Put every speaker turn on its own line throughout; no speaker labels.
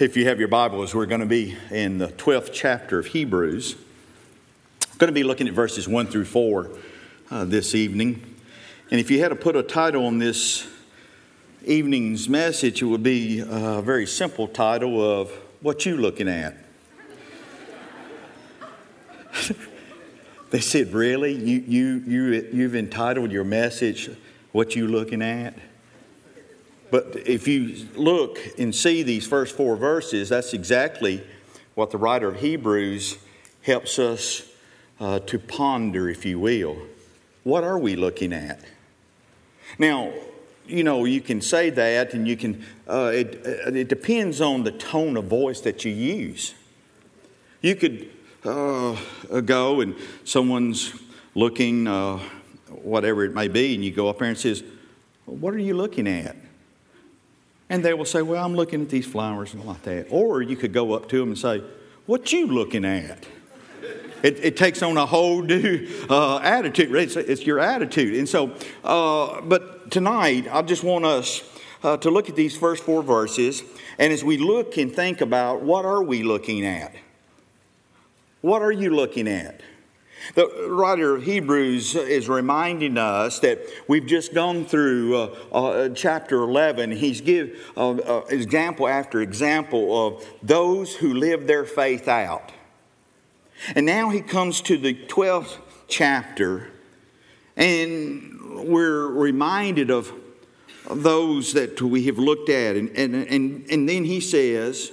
if you have your Bibles, we're going to be in the 12th chapter of Hebrews. We're going to be looking at verses 1 through 4 uh, this evening. And if you had to put a title on this evening's message, it would be a very simple title of What You Looking At? they said, Really? You, you, you, you've entitled your message, What You Looking At? But if you look and see these first four verses, that's exactly what the writer of Hebrews helps us uh, to ponder, if you will. What are we looking at? Now, you know, you can say that, and you can, uh, it, it depends on the tone of voice that you use. You could uh, go and someone's looking, uh, whatever it may be, and you go up there and says, What are you looking at? And they will say, Well, I'm looking at these flowers and like that. Or you could go up to them and say, What you looking at? It, it takes on a whole new uh, attitude. It's, it's, your attitude. And so, uh, but tonight, I just want us uh, to look at these first four verses. And as we look and think about what are we looking at? What are you looking at? The writer of Hebrews is reminding us that we've just gone through uh, uh, chapter 11. He's give uh, uh, example after example of those who live their faith out. And now he comes to the 12th chapter, and we're reminded of those that we have looked at. And, and, and, and then he says,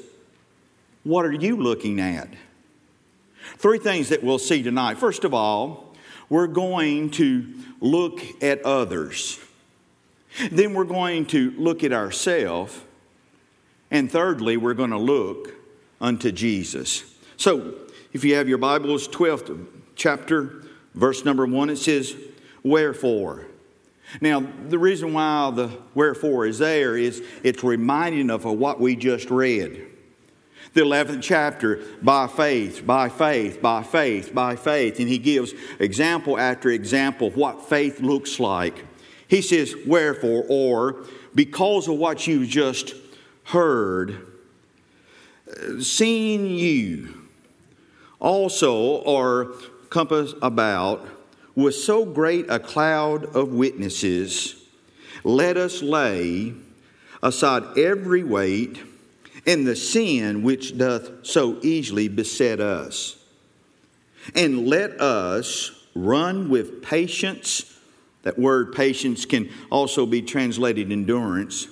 What are you looking at? Three things that we'll see tonight. First of all, we're going to look at others. Then we're going to look at ourselves. And thirdly, we're going to look unto Jesus. So, if you have your Bibles, 12th chapter, verse number 1, it says, Wherefore. Now, the reason why the wherefore is there is it's reminding of what we just read the 11th chapter by faith, by faith, by faith, by faith. And he gives example after example what faith looks like. He says, Wherefore, or because of what you've just heard, seeing you also are compassed about with so great a cloud of witnesses, let us lay aside every weight and the sin which doth so easily beset us. And let us run with patience. That word patience can also be translated endurance.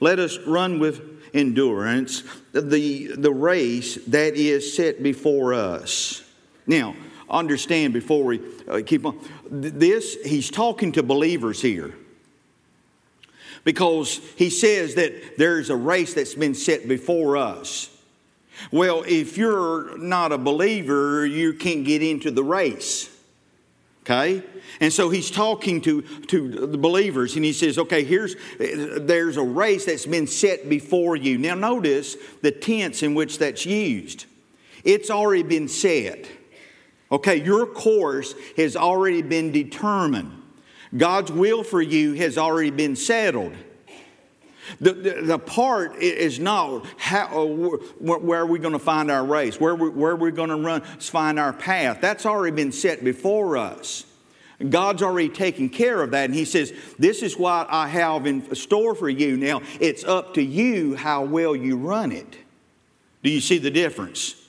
Let us run with endurance the, the race that is set before us. Now, understand before we uh, keep on, this, he's talking to believers here because he says that there's a race that's been set before us. Well, if you're not a believer, you can't get into the race. Okay? And so he's talking to, to the believers and he says, okay, here's, there's a race that's been set before you. Now notice the tense in which that's used. It's already been set. Okay, your course has already been determined. God's will for you has already been settled. The, the, the part is not how, uh, where are we going to find our race, where, we, where are we going to run, find our path. That's already been set before us. God's already taken care of that, and He says, This is what I have in store for you. Now, it's up to you how well you run it. Do you see the difference?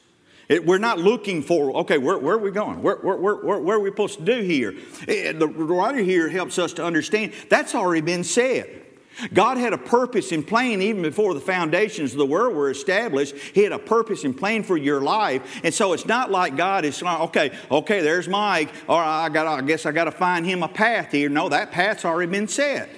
It, we're not looking for, okay, where, where are we going? Where, where, where, where, are we supposed to do here? Eh, the writer here helps us to understand that's already been said. God had a purpose and plan even before the foundations of the world were established. He had a purpose and plan for your life. And so it's not like God is like, okay, okay, there's Mike, All right, I, got, I guess I got to find him a path here. No, that path's already been set.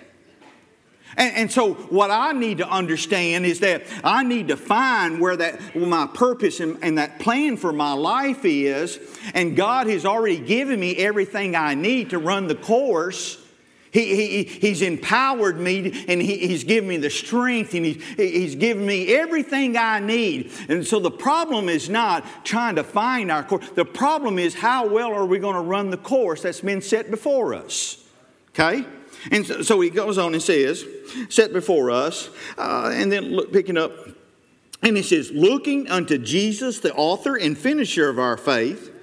And, and, so, what I need to understand is that I need to find where that where my purpose and, and, that plan for my life is. And God has already given me everything I need to run the course. He, he, he's empowered me and he, He's given me the strength and he, He's given me everything I need. And so the problem is not trying to find our course. The problem is how well are we going to run the course that's been set before us? Okay? And so, so he goes on and says, set before us, uh, and then look, picking up And he says, looking unto Jesus, the author and finisher of our faith,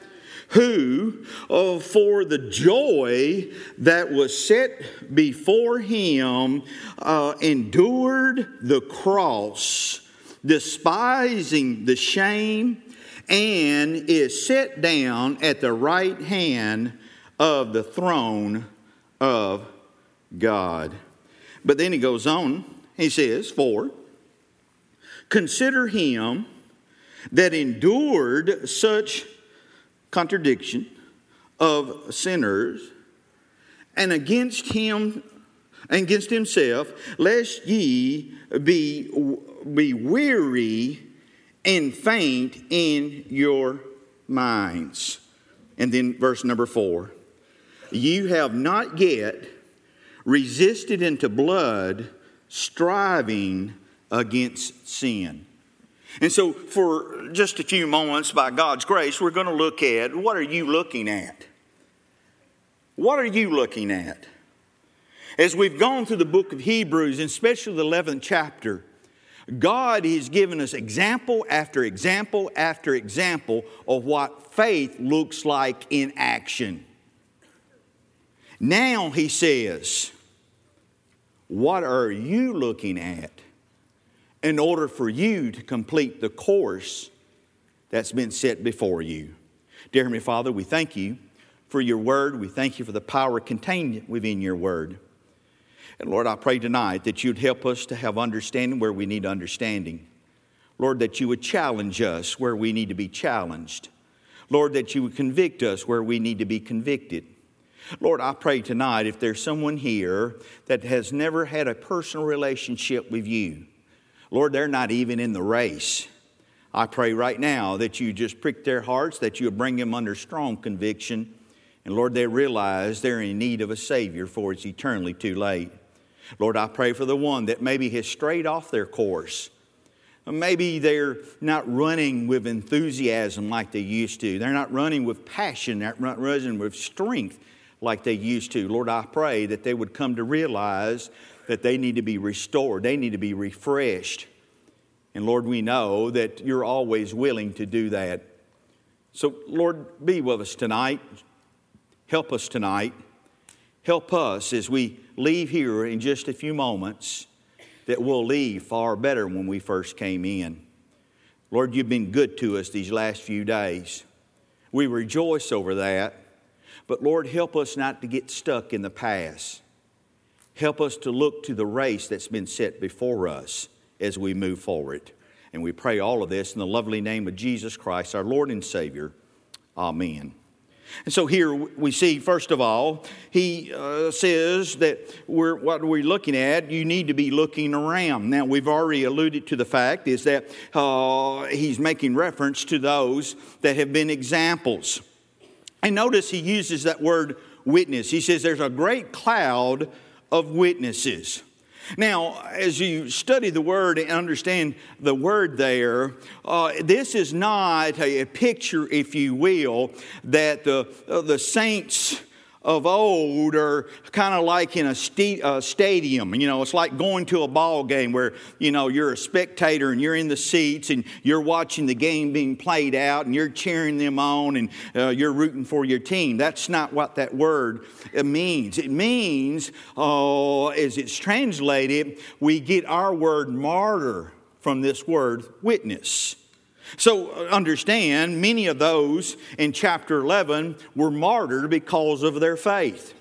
who, uh, for the joy that was set before him, uh, endured the cross, despising the shame, and is set down at the right hand of the throne of God. But then he goes on, he says, For consider him that endured such contradiction of sinners and against him against himself lest ye be be weary and faint in your minds and then verse number 4 you have not yet resisted into blood, striving against sin. And so, for just a few moments, by God's grace, we're going to look at what are you looking at? What are you looking at? As we've gone through the book of Hebrews, and especially the 11th chapter, God has given us example after example after example of what faith looks like in action. Now he says, What are you looking at in order for you to complete the course that's been set before you? Dear Heavenly Father, we thank you for your word. We thank you for the power contained within your word. And Lord, I pray tonight that you'd help us to have understanding where we need understanding. Lord, that you would challenge us where we need to be challenged. Lord, that you would convict us where we need to be convicted. Lord, I pray tonight if there's someone here that has never had a personal relationship with you, Lord, they're not even in the race. I pray right now that you just prick their hearts, that you bring them under strong conviction, and Lord, they realize they're in need of a Savior, for it's eternally too late. Lord, I pray for the one that maybe has strayed off their course. Maybe they're not running with enthusiasm like they used to. They're not running with passion, they're not running with strength like they used to. Lord, I pray that they would come to realize that they need to be restored, they need to be refreshed. And Lord, we know that you're always willing to do that. So, Lord, be with us tonight. Help us tonight. Help us as we leave here in just a few moments that we'll leave far better when we first came in. Lord, you've been good to us these last few days. We rejoice over that. But Lord, help us not to get stuck in the past. Help us to look to the race that's been set before us as we move forward. And we pray all of this in the lovely name of Jesus Christ, our Lord and Savior. Amen. And so here we see, first of all, he uh, says that we're, what we're looking at, you need to be looking around. Now, we've already alluded to the fact is that uh, he's making reference to those that have been examples. And notice he uses that word witness. He says there's a great cloud of witnesses. Now, as you study the word and understand the word there, uh, this is not a, a, picture, if you will, that the, uh, the saints of old are kind of like in a, st- a, stadium. You know, it's like going to a ball game where, you know, you're a spectator and you're in the seats and you're watching the game being played out and you're cheering them on and uh, you're rooting for your team. That's not what that word uh, means. It means, uh, as it's translated, we get our word martyr from this word witness. So uh, understand, many of those in chapter 11 were martyred because of their faith.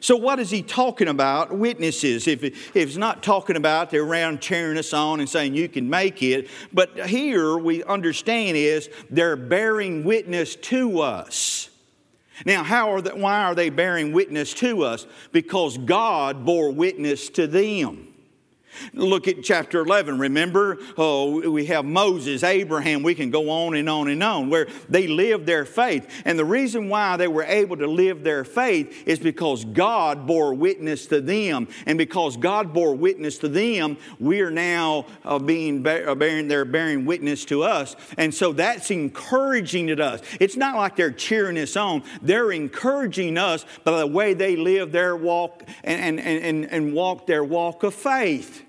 So, what is he talking about? Witnesses. If, if it's not talking about they're around cheering us on and saying you can make it, but here we understand is they're bearing witness to us. Now, how are they, why are they bearing witness to us? Because God bore witness to them. Look at chapter 11. Remember, oh, we have Moses, Abraham, we can go on and on and on, where they lived their faith. And the reason why they were able to live their faith is because God bore witness to them. And because God bore witness to them, we are now uh, being uh, bearing, they're bearing witness to us. And so that's encouraging to us. It's not like they're cheering us on, they're encouraging us by the way they live their walk and, and, and, and walk their walk of faith.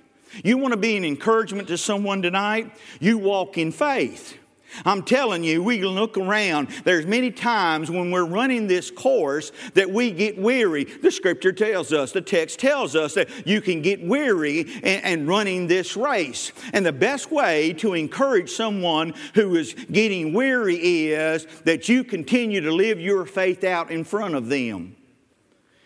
You want to be an encouragement to someone tonight? You walk in faith. I'm telling you, we can look around. There's many times when we're running this course that we get weary. The scripture tells us, the text tells us that you can get weary and, and running this race. And the best way to encourage someone who is getting weary is that you continue to live your faith out in front of them.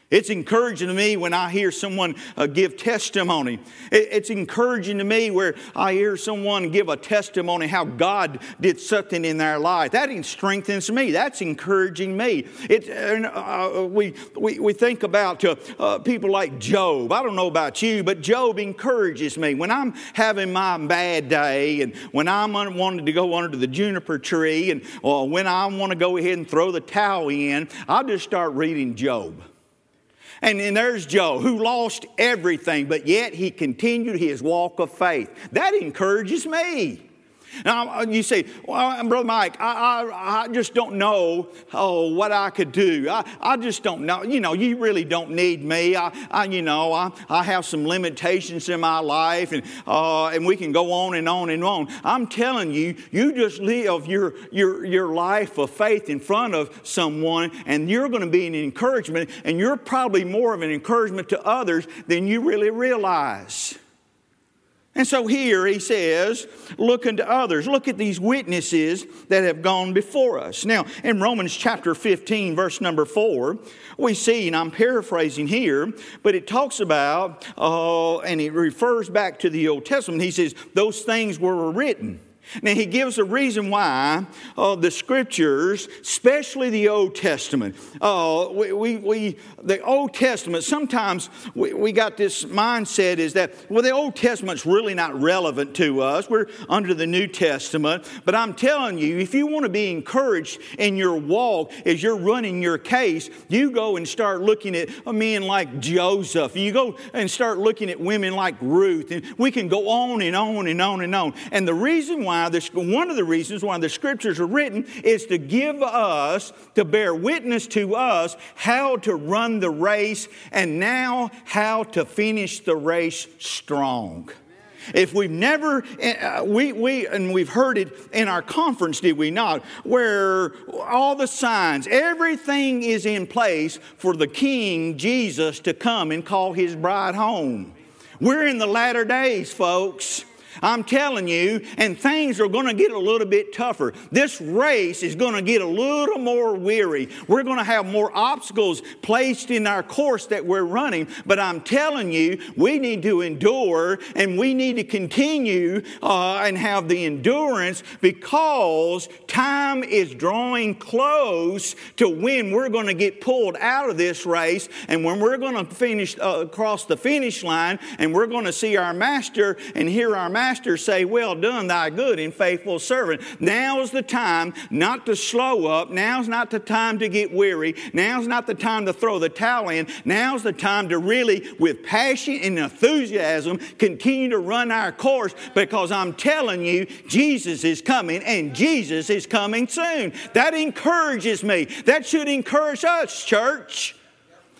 It's encouraging to me when I hear someone uh, give testimony. it's encouraging to me where I hear someone give a testimony how God did something in their life. That strengthens me. That's encouraging me. It, uh, we, we, we think about uh, uh, people like Job. I don't know about you, but Job encourages me. When I'm having my bad day and when I'm wanting to go under the juniper tree and when I want to go ahead and throw the towel in, I'll just start reading Job. And then there's Job, who lost everything, but yet he continued his walk of faith. That encourages me. Now, you say, well, Brother Mike, I, I, I just don't know oh, what I could do. I, I just don't know. You know, you really don't need me. I, I you know, I, I have some limitations in my life, and, uh, and we can go on and on and on. I'm telling you, you just live your, your, your life of faith in front of someone, and you're going to be an encouragement, and you're probably more of an encouragement to others than you really realize. And so here he says, look unto others. Look at these witnesses that have gone before us. Now, in Romans chapter 15, verse number 4, we see, and I'm paraphrasing here, but it talks about, uh, and it refers back to the Old Testament. He says, those things were written now, he gives a reason why uh, the scriptures, especially the Old Testament, uh, we, we, we, the Old Testament, sometimes we, we got this mindset is that, well, the Old Testament's really not relevant to us. We're under the New Testament. But I'm telling you, if you want to be encouraged in your walk as you're running your case, you go and start looking at men like Joseph. You go and start looking at women like Ruth. And we can go on and on and on and on. And the reason why why this, one of the reasons why the scriptures are written is to give us, to bear witness to us how to run the race and now how to finish the race strong. If we've never, uh, we, we, and we've heard it in our conference, did we not? Where all the signs, everything is in place for the King Jesus to come and call his bride home. We're in the latter days, folks. I'm telling you, and things are going to get a little bit tougher. This race is going to get a little more weary. We're going to have more obstacles placed in our course that we're running, but I'm telling you, we need to endure and we need to continue uh, and have the endurance because time is drawing close to when we're going to get pulled out of this race and when we're going to finish uh, across the finish line and we're going to see our master and hear our master master say, Well done, thy good and faithful servant. Now's the time not to slow up. Now's not the time to get weary. Now's not the time to throw the towel in. Now's the time to really, with passion and enthusiasm, continue to run our course because I'm telling you, Jesus is coming and Jesus is coming soon. That encourages me. That should encourage us, church.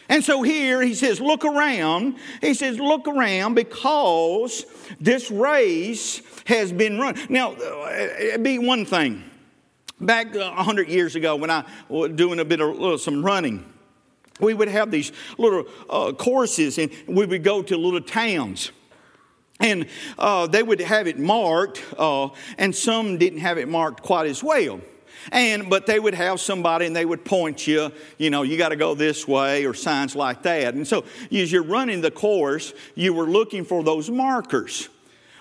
And so here he says, look around. He says, look around because this race has been run. Now, it'd be one thing. Back a hundred years ago, when I was doing a bit of uh, some running, we would have these little uh, courses, and we would go to little towns. And uh, they would have it marked, uh, and some didn't have it marked quite as well. And but they would have somebody and they would point you, you know, you got to go this way or signs like that. And so as you're running the course, you were looking for those markers.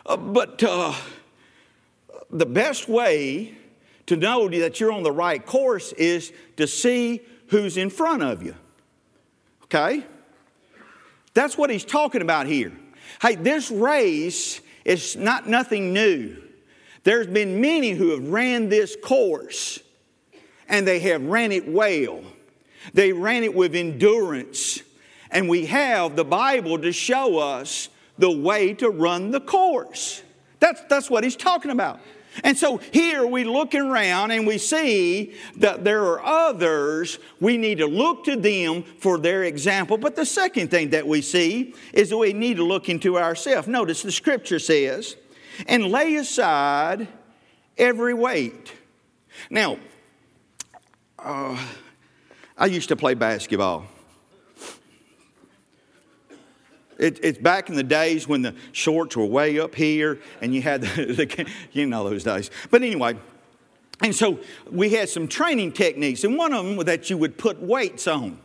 Uh, but uh, the best way to know that you're on the right course is to see who's in front of you. Okay? That's what he's talking about here. Hey, this race is not nothing new. There's been many who have ran this course and they have ran it well. They ran it with endurance. And we have the Bible to show us the way to run the course. That's, that's what he's talking about. And so here we look around and we see that there are others. We need to look to them for their example. But the second thing that we see is that we need to look into ourselves. Notice the scripture says, and lay aside every weight. Now, uh, I used to play basketball. It, it's back in the days when the shorts were way up here and you had the, the, you know those days. But anyway, and so we had some training techniques, and one of them was that you would put weights on.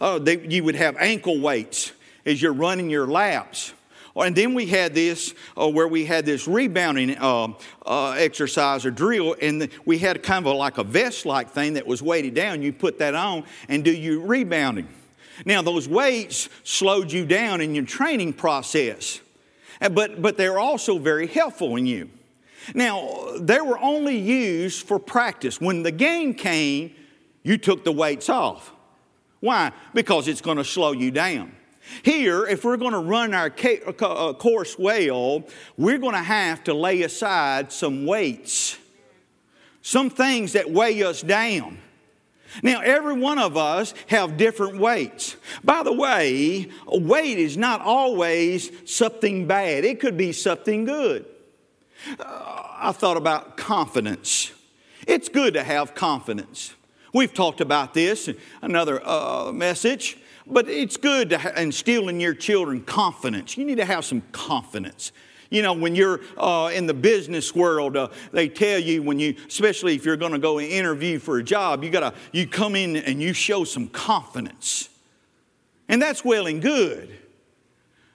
Uh, they, you would have ankle weights as you're running your laps. And then we had this uh, where we had this rebounding uh, uh, exercise or drill, and we had kind of a, like a vest like thing that was weighted down. You put that on and do your rebounding. Now, those weights slowed you down in your training process, but, but they're also very helpful in you. Now, they were only used for practice. When the game came, you took the weights off. Why? Because it's going to slow you down. Here, if we're going to run our uh, course well, we're going to have to lay aside some weights, some things that weigh us down. Now, every one of us have different weights. By the way, weight is not always something bad. It could be something good. Uh, I thought about confidence. It's good to have confidence. We've talked about this in another uh, message, but it's good to instill in your children confidence. You need to have some confidence. You know, when you're uh, in the business world, uh, they tell you when you, especially if you're going to go and interview for a job, you gotta, you come in and you show some confidence. And that's well and good.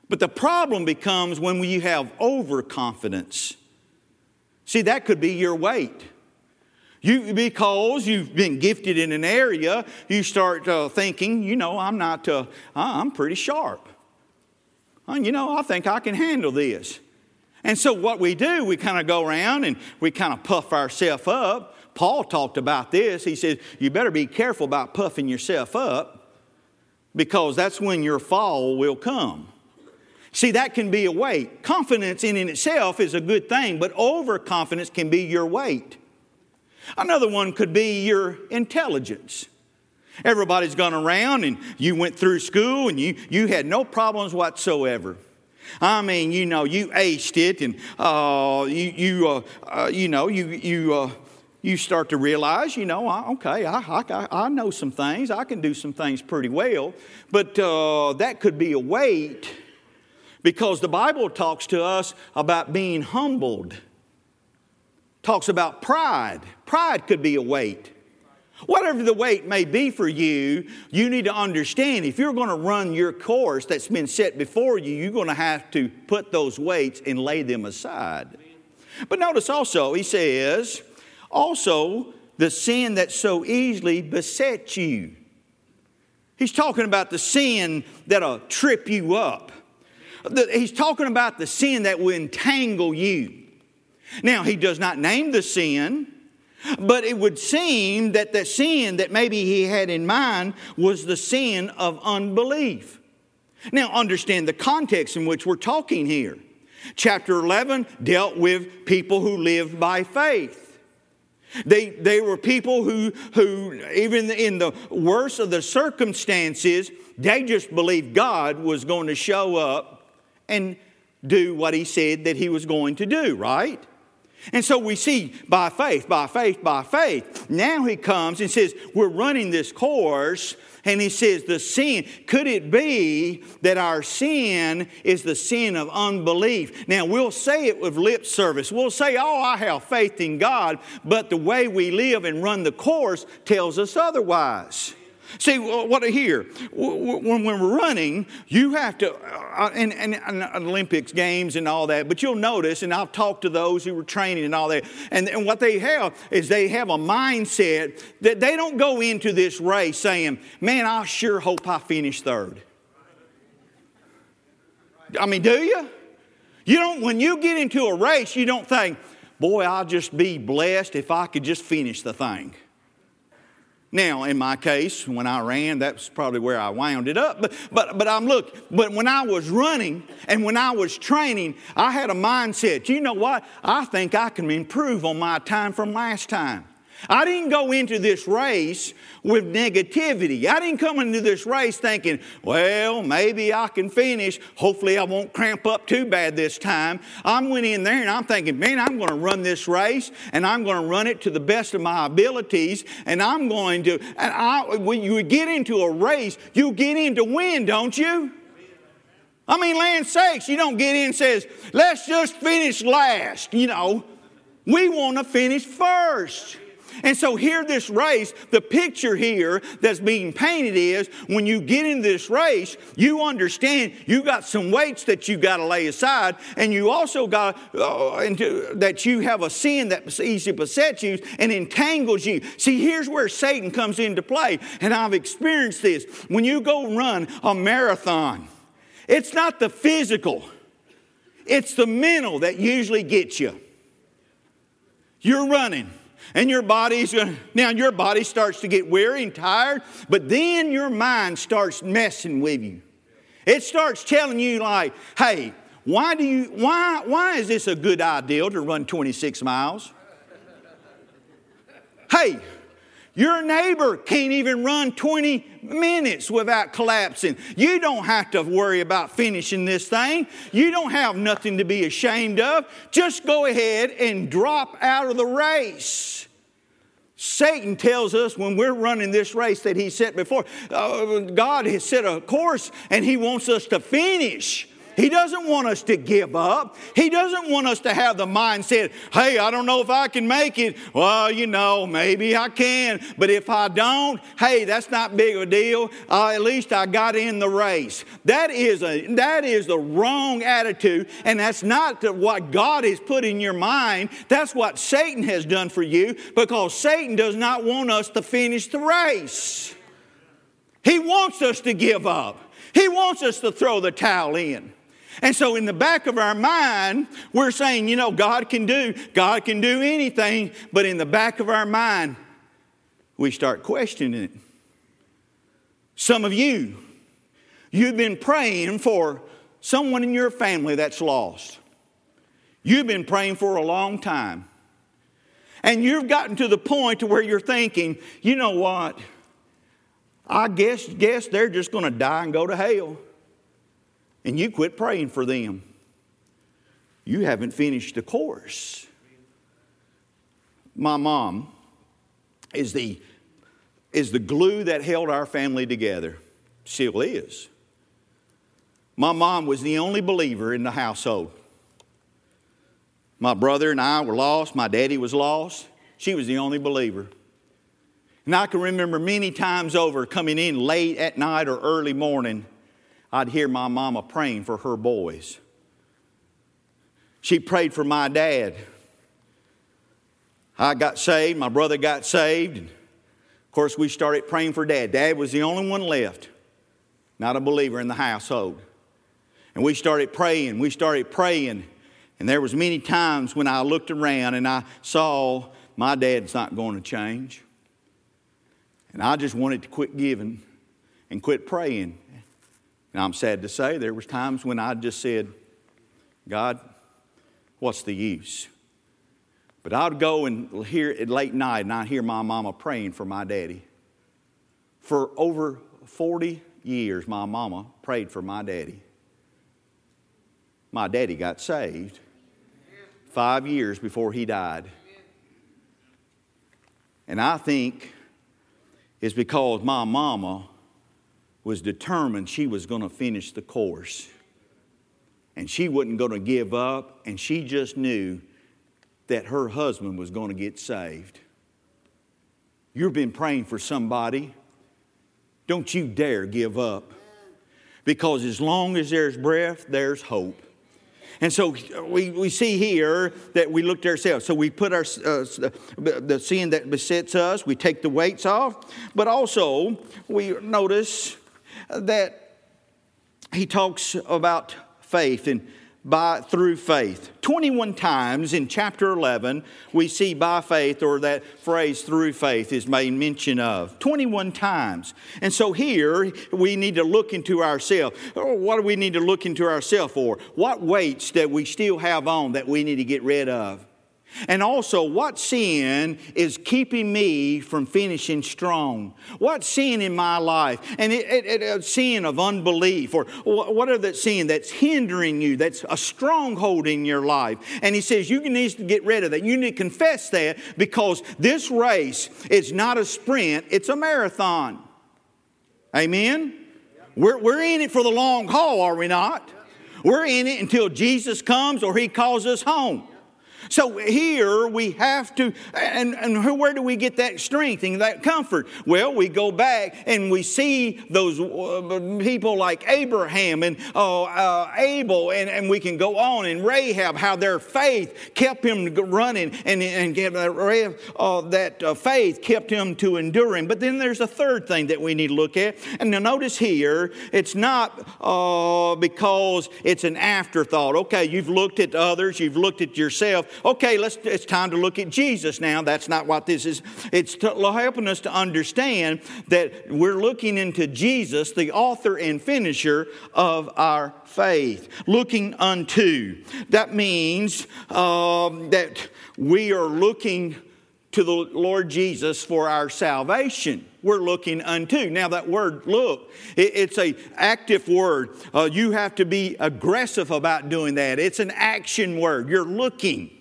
But the problem becomes when you have overconfidence. See, that could be your weight. You, because you've been gifted in an area, you start uh, thinking, you know, I'm not, uh, I'm pretty sharp. You know, I think I can handle this. And so what we do, we kind of go around and we kind of puff ourselves up. Paul talked about this. He said, You better be careful about puffing yourself up because that's when your fall will come. See, that can be a weight. Confidence in, in itself is a good thing, but overconfidence can be your weight. Another one could be your intelligence. Everybody's gone around and you went through school and you, you had no problems whatsoever. I mean, you know, you aced it, and uh, you, you, uh, uh, you know, you, you, uh, you start to realize, you know, okay, I, I, I know some things. I can do some things pretty well, but uh, that could be a weight because the Bible talks to us about being humbled. Talks about pride. Pride could be a weight. Whatever the weight may be for you, you need to understand if you're going to run your course that's been set before you, you're going to have to put those weights and lay them aside. But notice also, he says, also the sin that so easily besets you. He's talking about the sin that'll trip you up. He's talking about the sin that will entangle you. Now, he does not name the sin, but it would seem that the sin that maybe he had in mind was the sin of unbelief. Now, understand the context in which we're talking here. Chapter 11 dealt with people who lived by faith. They, they were people who, who, even in the worst of the circumstances, they just believed God was going to show up and do what he said that he was going to do, right? And so we see by faith, by faith, by faith. Now he comes and says, We're running this course. And he says, The sin, could it be that our sin is the sin of unbelief? Now we'll say it with lip service. We'll say, Oh, I have faith in God. But the way we live and run the course tells us otherwise. See, what I hear, when we're running, you have to, and, and, and, Olympics games and all that, but you'll notice, and I've talked to those who were training and all that, and, and what they have is they have a mindset that they don't go into this race saying, man, I sure hope I finish third. I mean, do you? You don't, when you get into a race, you don't think, boy, I'll just be blessed if I could just finish the thing. Now, in my case, when I ran, that's probably where I wound it up. But, but, but I'm look, but when I was running and when I was training, I had a mindset. You know what? I think I can improve on my time from last time. I didn't go into this race with negativity. I didn't come into this race thinking, well, maybe I can finish. Hopefully, I won't cramp up too bad this time. I went in there and I'm thinking, man, I'm going to run this race and I'm going to run it to the best of my abilities. And I'm going to, and I, when you get into a race, you get in to win, don't you? I mean, land sakes, you don't get in and says, let's just finish last. You know, we want to finish first. And so, here, this race, the picture here that's being painted is when you get in this race, you understand you got some weights that you got to lay aside, and you also got uh, into, that you have a sin that besets you and entangles you. See, here's where Satan comes into play, and I've experienced this. When you go run a marathon, it's not the physical, it's the mental that usually gets you. You're running and your body's going now your body starts to get weary and tired, but then your mind starts messing with you. It starts telling you like, "Hey, why do you why why is this a good idea to run 26 miles?" hey, your neighbor can't even run 20 minutes without collapsing. You don't have to worry about finishing this thing. You don't have nothing to be ashamed of. Just go ahead and drop out of the race. Satan tells us when we're running this race that he set before, uh, God has set a course and he wants us to finish. He doesn't want us to give up. He doesn't want us to have the mindset, hey, I don't know if I can make it. Well, you know, maybe I can. But if I don't, hey, that's not big of a deal. Uh, at least I got in the race. That is, a, that is the wrong attitude, and that's not the, what God has put in your mind. That's what Satan has done for you because Satan does not want us to finish the race. He wants us to give up. He wants us to throw the towel in. And so in the back of our mind, we're saying, you know, God can do, God can do anything, but in the back of our mind, we start questioning it. Some of you, you've been praying for someone in your family that's lost. You've been praying for a long time. And you've gotten to the point to where you're thinking, you know what? I guess, guess they're just going to die and go to hell and you quit praying for them, you haven't finished the course. My mom is the, is the glue that held our family together, still is. My mom was the only believer in the household. My brother and I were lost, my daddy was lost. She was the only believer. And I can remember many times over coming in late at night or early morning I'd hear my mama praying for her boys. She prayed for my dad. I got saved, my brother got saved. And of course, we started praying for dad. Dad was the only one left, not a believer in the household. And we started praying, we started praying. And there was many times when I looked around and I saw my dad's not going to change. And I just wanted to quit giving and quit praying. And I'm sad to say there was times when I just said, God, what's the use? But I'd go and hear at late night and I'd hear my mama praying for my daddy. For over 40 years, my mama prayed for my daddy. My daddy got saved five years before he died. And I think it's because my mama was determined she was going to finish the course. And she wasn't going to give up, and she just knew that her husband was going to get saved. You've been praying for somebody. Don't you dare give up. Because as long as there's breath, there's hope. And so we, we see here that we looked at ourselves. So we put our uh, the sin that besets us, we take the weights off, but also we notice that he talks about faith and by through faith. 21 times in chapter 11 we see by faith or that phrase through faith is made mention of. 21 times. And so here we need to look into ourselves. Oh, what do we need to look into ourselves for? What weights that we still have on that we need to get rid of? And also, what sin is keeping me from finishing strong? What sin in my life? And it, it, it, a sin of unbelief, or what are that sin that's hindering you, that's a stronghold in your life? And he says, You need to get rid of that. You need to confess that because this race is not a sprint, it's a marathon. Amen? We're, we're in it for the long haul, are we not? We're in it until Jesus comes or he calls us home. So here we have to, and, and where do we get that strength and that comfort? Well, we go back and we see those uh, people like Abraham and uh, uh, Abel, and, and we can go on, and Rahab, how their faith kept him running, and, and that, uh, that uh, faith kept him to enduring. But then there's a third thing that we need to look at. And now notice here, it's not uh, because it's an afterthought. Okay, you've looked at others, you've looked at yourself, okay, let's, it's time to look at Jesus now. That's not what this is. It's helping us to understand that we're looking into Jesus, the author and finisher of our faith. Looking unto. That means um, that we are looking to the Lord Jesus for our salvation. We're looking unto. Now that word look, it, it's a active word. Uh, you have to be aggressive about doing that. It's an action word. You're looking.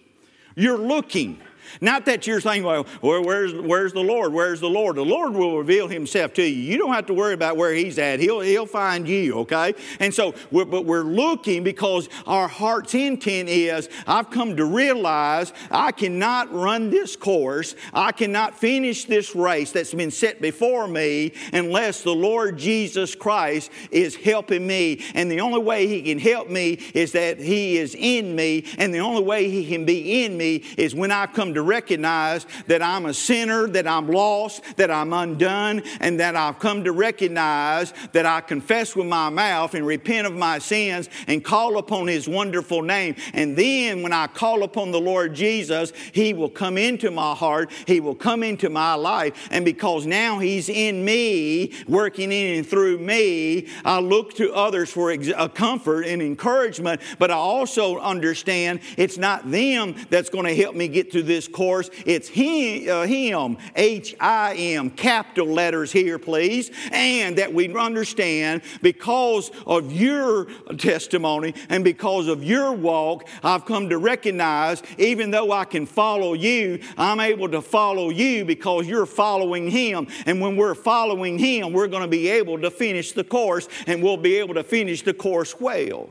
You're looking. Not that you're saying, well, where's, where's the Lord? Where's the Lord? The Lord will reveal himself to you. You don't have to worry about where he's at. He'll, he'll find you, okay? And so, we're, but we're looking because our heart's intent is, I've come to realize I cannot run this course. I cannot finish this race that's been set before me unless the Lord Jesus Christ is helping me. And the only way he can help me is that he is in me. And the only way he can be in me is when I come to to recognize that I'm a sinner, that I'm lost, that I'm undone, and that I've come to recognize that I confess with my mouth and repent of my sins and call upon His wonderful name. And then when I call upon the Lord Jesus, He will come into my heart, He will come into my life. And because now He's in me, working in and through me, I look to others for a comfort and encouragement, but I also understand it's not them that's going to help me get through this course. It's him, uh, him H I M, capital letters here, please. And that we understand because of your testimony and because of your walk, I've come to recognize even though I can follow you, I'm able to follow you because you're following him. And when we're following him, we're going to be able to finish the course and we'll be able to finish the course well.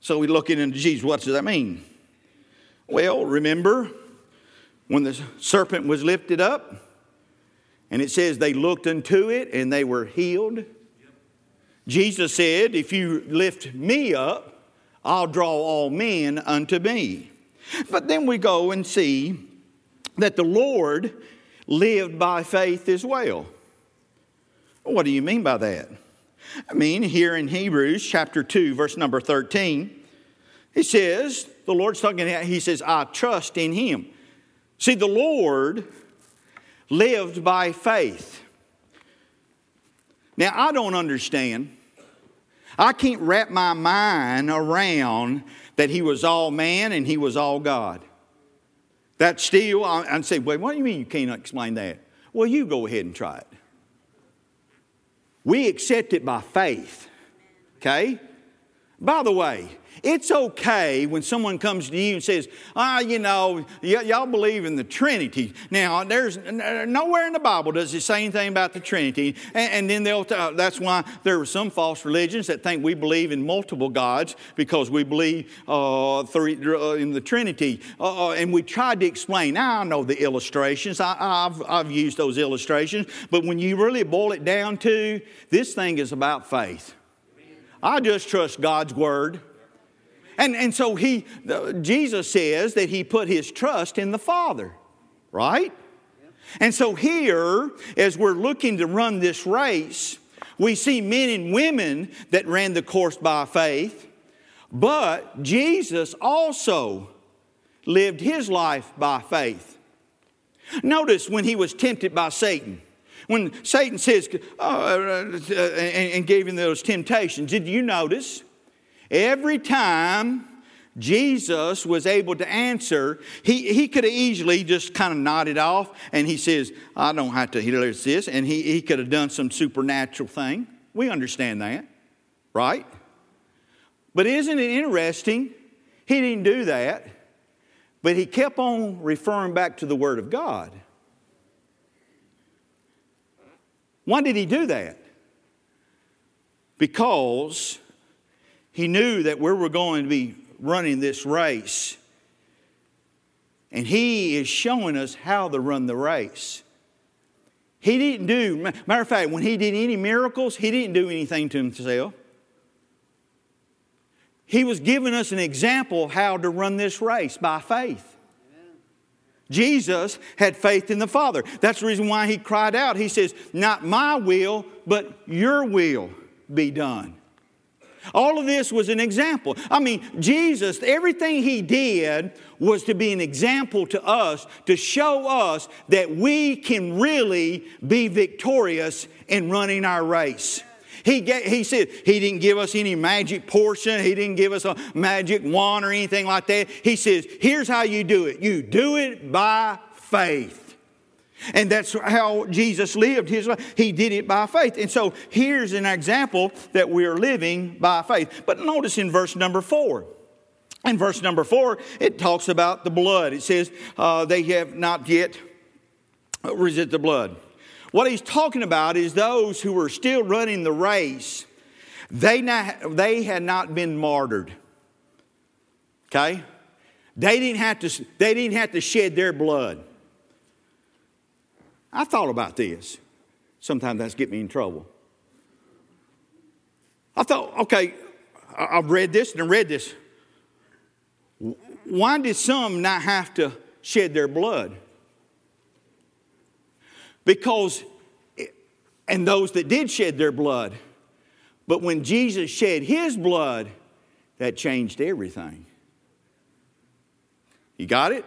So we look into Jesus. What does that mean? Well, remember when the serpent was lifted up, and it says they looked unto it and they were healed. Jesus said, If you lift me up, I'll draw all men unto me. But then we go and see that the Lord lived by faith as well. What do you mean by that? I mean, here in Hebrews chapter 2, verse number 13, it says, the Lord's talking, he says, I trust in him. See, the Lord lived by faith. Now, I don't understand. I can't wrap my mind around that he was all man and he was all God. That still, I'd say, wait, what do you mean you can't explain that? Well, you go ahead and try it. We accept it by faith, okay? By the way, it's okay when someone comes to you and says, ah, you know, y- y'all believe in the Trinity. Now, there's nowhere in the Bible does it say anything about the Trinity. And, and then they'll, t- that's why there are some false religions that think we believe in multiple gods because we believe uh, three, uh, in the Trinity. Uh, uh, and we tried to explain. Now, I know the illustrations. I, have I've used those illustrations. But when you really boil it down to, this thing is about faith. I just trust God's word. And, and so he, Jesus says that he put his trust in the Father, right? And so here, as we're looking to run this race, we see men and women that ran the course by faith, But Jesus also lived his life by faith. Notice when he was tempted by Satan. When Satan says, uh, and, and gave him those temptations, did you notice? Every time Jesus was able to answer, he, he could have easily just kind of nodded off and he says, I don't have to hear this. And he, he could have done some supernatural thing. We understand that, right? But isn't it interesting? He didn't do that, but he kept on referring back to the Word of God. Why did he do that? Because he knew that we were going to be running this race. And he is showing us how to run the race. He didn't do, matter of fact, when he did any miracles, he didn't do anything to himself. He was giving us an example of how to run this race by faith. Jesus had faith in the Father. That's the reason why he cried out. He says, Not my will, but your will be done. All of this was an example. I mean, Jesus, everything he did was to be an example to us, to show us that we can really be victorious in running our race. He, he said he didn't give us any magic portion. He didn't give us a magic wand or anything like that. He says, here's how you do it. You do it by faith. And that's how Jesus lived his life. He did it by faith. And so here's an example that we're living by faith. But notice in verse number four. In verse number four, it talks about the blood. It says, uh, they have not yet resisted the blood. What he's talking about is those who were still running the race, they, not, they had not been martyred. Okay? They didn't, have to, they didn't have to shed their blood. I thought about this. Sometimes that's get me in trouble. I thought, okay, I've read this and I read this. Why did some not have to shed their blood? Because, and those that did shed their blood, but when Jesus shed his blood, that changed everything. You got it?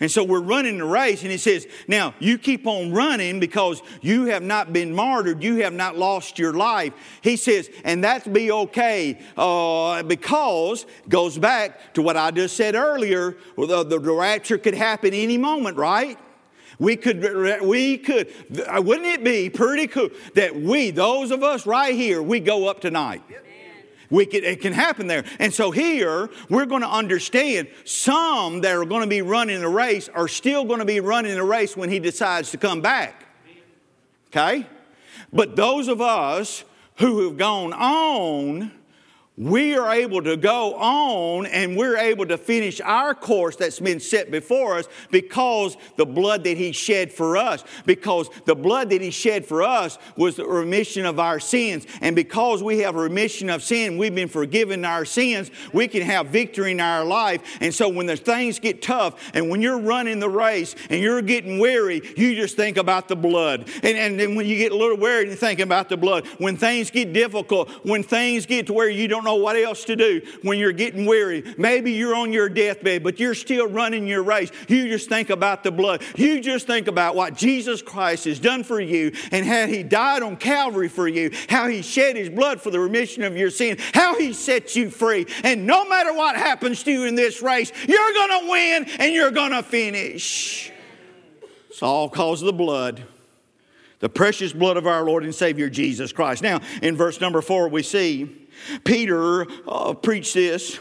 And so we're running the race, and it says, Now you keep on running because you have not been martyred, you have not lost your life. He says, and that's be okay uh, because, goes back to what I just said earlier, the, the rapture could happen any moment, right? We could, we could, wouldn't it be pretty cool that we, those of us right here, we go up tonight? Yep. We can, it can happen there. And so here, we're going to understand some that are going to be running the race are still going to be running the race when he decides to come back. Okay? But those of us who have gone on, we are able to go on and we're able to finish our course that's been set before us because the blood that He shed for us, because the blood that He shed for us was the remission of our sins. And because we have remission of sin, we've been forgiven our sins, we can have victory in our life. And so when the things get tough and when you're running the race and you're getting weary, you just think about the blood. And, and then when you get a little weary, you think about the blood. When things get difficult, when things get to where you don't know what else to do when you're getting weary. Maybe you're on your deathbed, but you're still running your race. You just think about the blood. You just think about what Jesus Christ has done for you and how He died on Calvary for you, how He shed His blood for the remission of your sin, how He set you free. And no matter what happens to you in this race, you're going to win and you're going to finish. It's all because of the blood the precious blood of our Lord and Savior Jesus Christ. Now, in verse number four, we see Peter uh, preached this,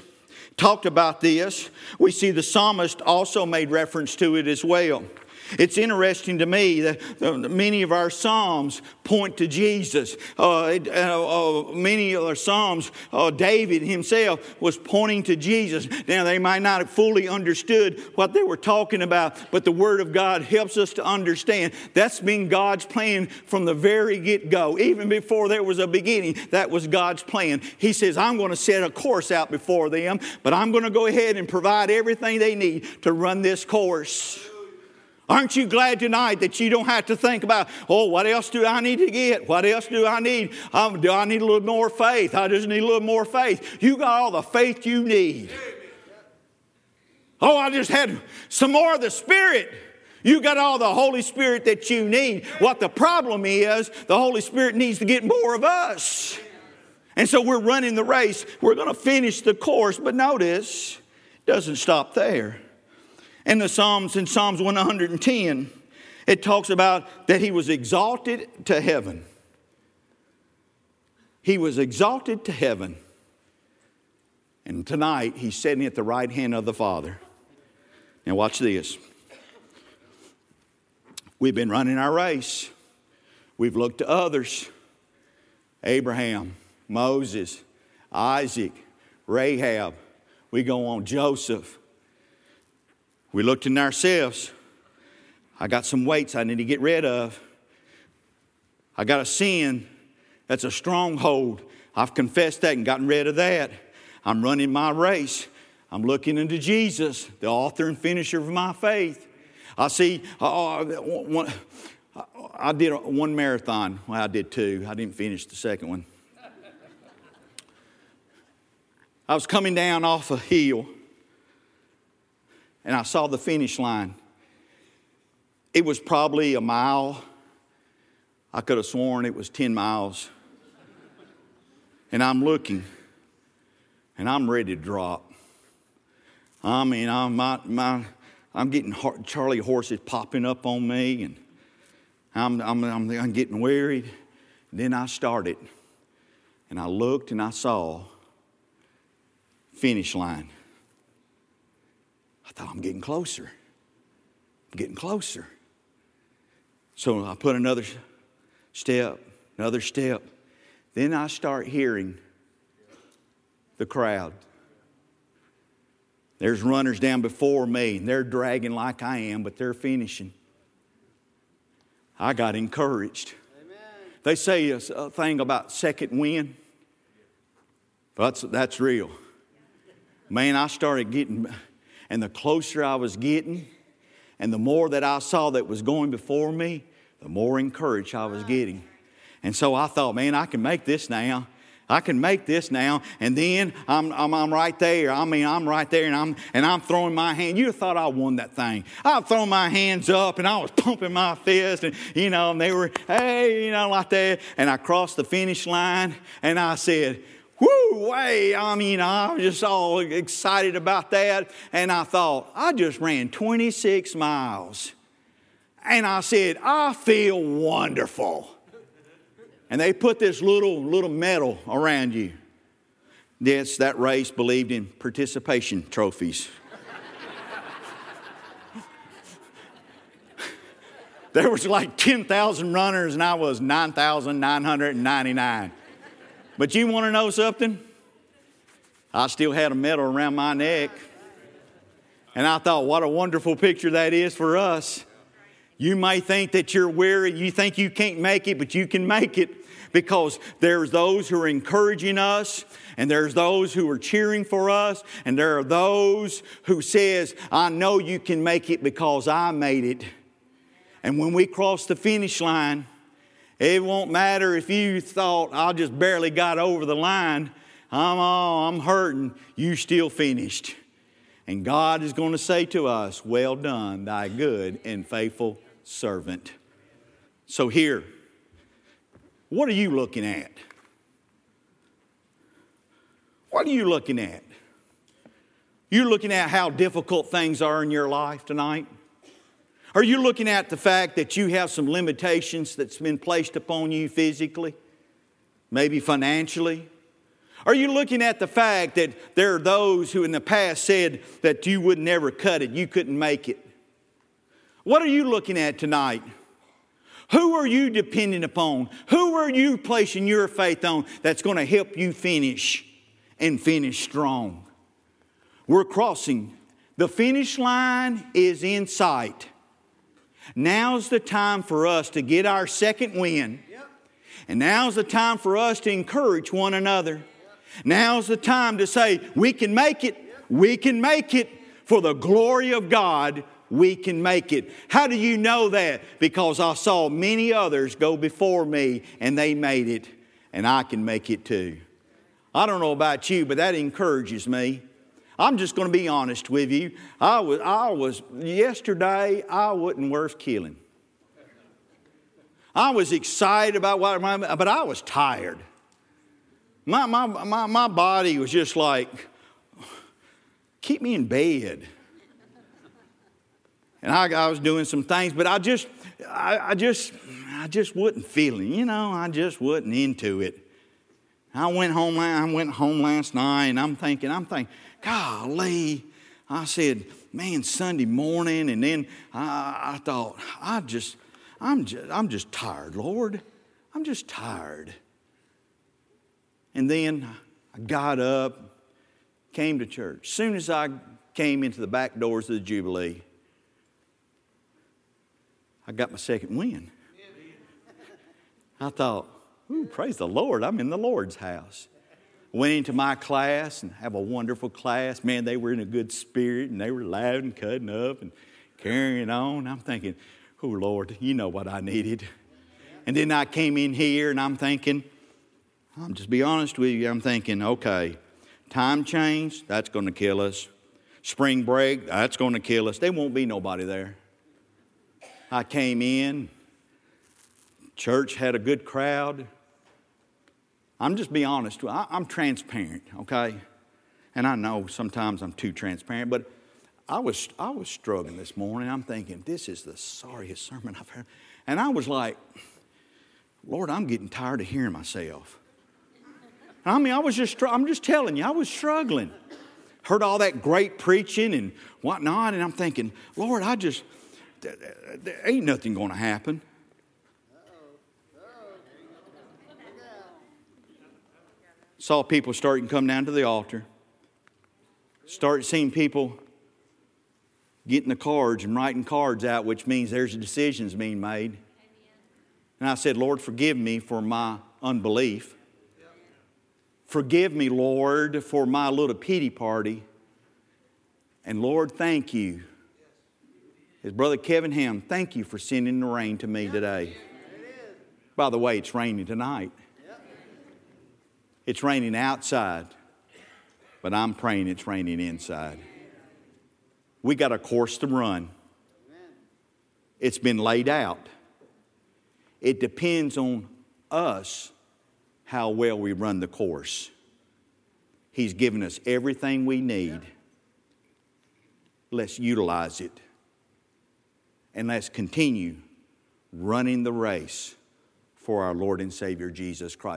talked about this. We see the psalmist also made reference to it as well. It's interesting to me that many of our Psalms point to Jesus. Uh, uh, uh, many of our Psalms, uh, David himself was pointing to Jesus. Now, they might not have fully understood what they were talking about, but the Word of God helps us to understand that's been God's plan from the very get go. Even before there was a beginning, that was God's plan. He says, I'm going to set a course out before them, but I'm going to go ahead and provide everything they need to run this course. Aren't you glad tonight that you don't have to think about, oh, what else do I need to get? What else do I need? Um, do I need a little more faith? I just need a little more faith. You got all the faith you need. Oh, I just had some more of the Spirit. You got all the Holy Spirit that you need. What the problem is, the Holy Spirit needs to get more of us. And so we're running the race. We're going to finish the course, but notice, it doesn't stop there in the Psalms, in Psalms 110, it talks about that he was exalted to heaven. He was exalted to heaven. And tonight, he's sitting at the right hand of the Father. Now, watch this. We've been running our race. We've looked to others Abraham, Moses, Isaac, Rahab. We go on Joseph, we looked in ourselves. I got some weights I need to get rid of. I got a sin that's a stronghold. I've confessed that and gotten rid of that. I'm running my race. I'm looking into Jesus, the author and finisher of my faith. I see, uh, one, I did one marathon. Well, I did two. I didn't finish the second one. I was coming down off a hill and I saw the finish line. It was probably a mile. I could have sworn it was 10 miles. And I'm looking, and I'm ready to drop. I mean, I'm, my, my, I'm getting Charlie horses popping up on me, and I'm, I'm, I'm, I'm getting wearied. Then I started, and I looked and I saw finish line. Thought, I'm getting closer. I'm getting closer. So I put another step, another step. Then I start hearing the crowd. There's runners down before me, and they're dragging like I am, but they're finishing. I got encouraged. Amen. They say a, a thing about second wind. That's, that's real. Man, I started getting and the closer I was getting, and the more that I saw that was going before me, the more encouraged I was getting. And so I thought, man, I can make this now. I can make this now. And then I'm, I'm, I'm, right there. I mean, I'm right there and I'm, and I'm throwing my hand. You thought I won that thing. I was throwing my hands up and I was pumping my fist and, you know, and they were, hey, you know, like that. And I crossed the finish line and I said, whoo, way. I mean, I was just all excited about that. And I thought, I just ran 26 miles. And I said, I feel wonderful. And they put this little, little medal around you. Yes, that race believed in participation trophies. there was like 10,000 runners and I was 9,999. But you want to know something? I still had a medal around my neck. And I thought, what a wonderful picture that is for us. You may think that you're weary, you think you can't make it, but you can make it because there's those who are encouraging us and there's those who are cheering for us and there are those who says i know you can make it because i made it and when we cross the finish line it won't matter if you thought I just barely got over the line. I'm all, I'm hurting. You still finished. And God is going to say to us, Well done, thy good and faithful servant. So, here, what are you looking at? What are you looking at? You're looking at how difficult things are in your life tonight? Are you looking at the fact that you have some limitations that's been placed upon you physically, maybe financially? Are you looking at the fact that there are those who in the past said that you would never cut it, you couldn't make it? What are you looking at tonight? Who are you depending upon? Who are you placing your faith on that's going to help you finish and finish strong? We're crossing. The finish line is in sight. Now's the time for us to get our second win. And now's the time for us to encourage one another. Now's the time to say, we can make it. We can make it. For the glory of God, we can make it. How do you know that? Because I saw many others go before me and they made it, and I can make it too. I don't know about you, but that encourages me. I'm just going to be honest with you. I was, I was yesterday, I wasn't worth killing. I was excited about what, but I was tired. My, my, my, my body was just like, keep me in bed. And I, I was doing some things, but I just, I, I just, I just wasn't feeling, you know, I just wasn't into it. I went home, I went home last night and I'm thinking, I'm thinking, golly, I said, man, Sunday morning, and then I, I thought, I just, I'm just, I'm just tired, Lord. I'm just tired. And then I got up, came to church. Soon as I came into the back doors of the Jubilee, I got my second win. I thought, ooh, praise the Lord, I'm in the Lord's house. Went into my class and have a wonderful class. Man, they were in a good spirit and they were laughing, and cutting up and carrying on. I'm thinking, oh Lord, you know what I needed. And then I came in here and I'm thinking, I'm just be honest with you, I'm thinking, okay, time change, that's going to kill us. Spring break, that's going to kill us. There won't be nobody there. I came in, church had a good crowd. I'm just be honest. I, am transparent, okay? And I know sometimes I'm too transparent, but I was, I was struggling this morning. I'm thinking, this is the sorriest sermon I've heard. And I was like, Lord, I'm getting tired of hearing myself. I mean, I was just, I'm just telling you, I was struggling. Heard all that great preaching and whatnot, and I'm thinking, Lord, I just, there ain't nothing going to happen. Saw people starting to come down to the altar. Started seeing people getting the cards and writing cards out, which means there's decisions being made. And I said, Lord, forgive me for my unbelief. Forgive me, Lord, for my little pity party. And Lord, thank you. His brother Kevin Ham, thank you for sending the rain to me today. By the way, it's raining tonight. It's raining outside, but I'm praying it's raining inside. We got a course to run. It's been laid out. It depends on us how well we run the course. He's given us everything we need. Let's utilize it. And let's continue running the race for our Lord and Savior Jesus Christ.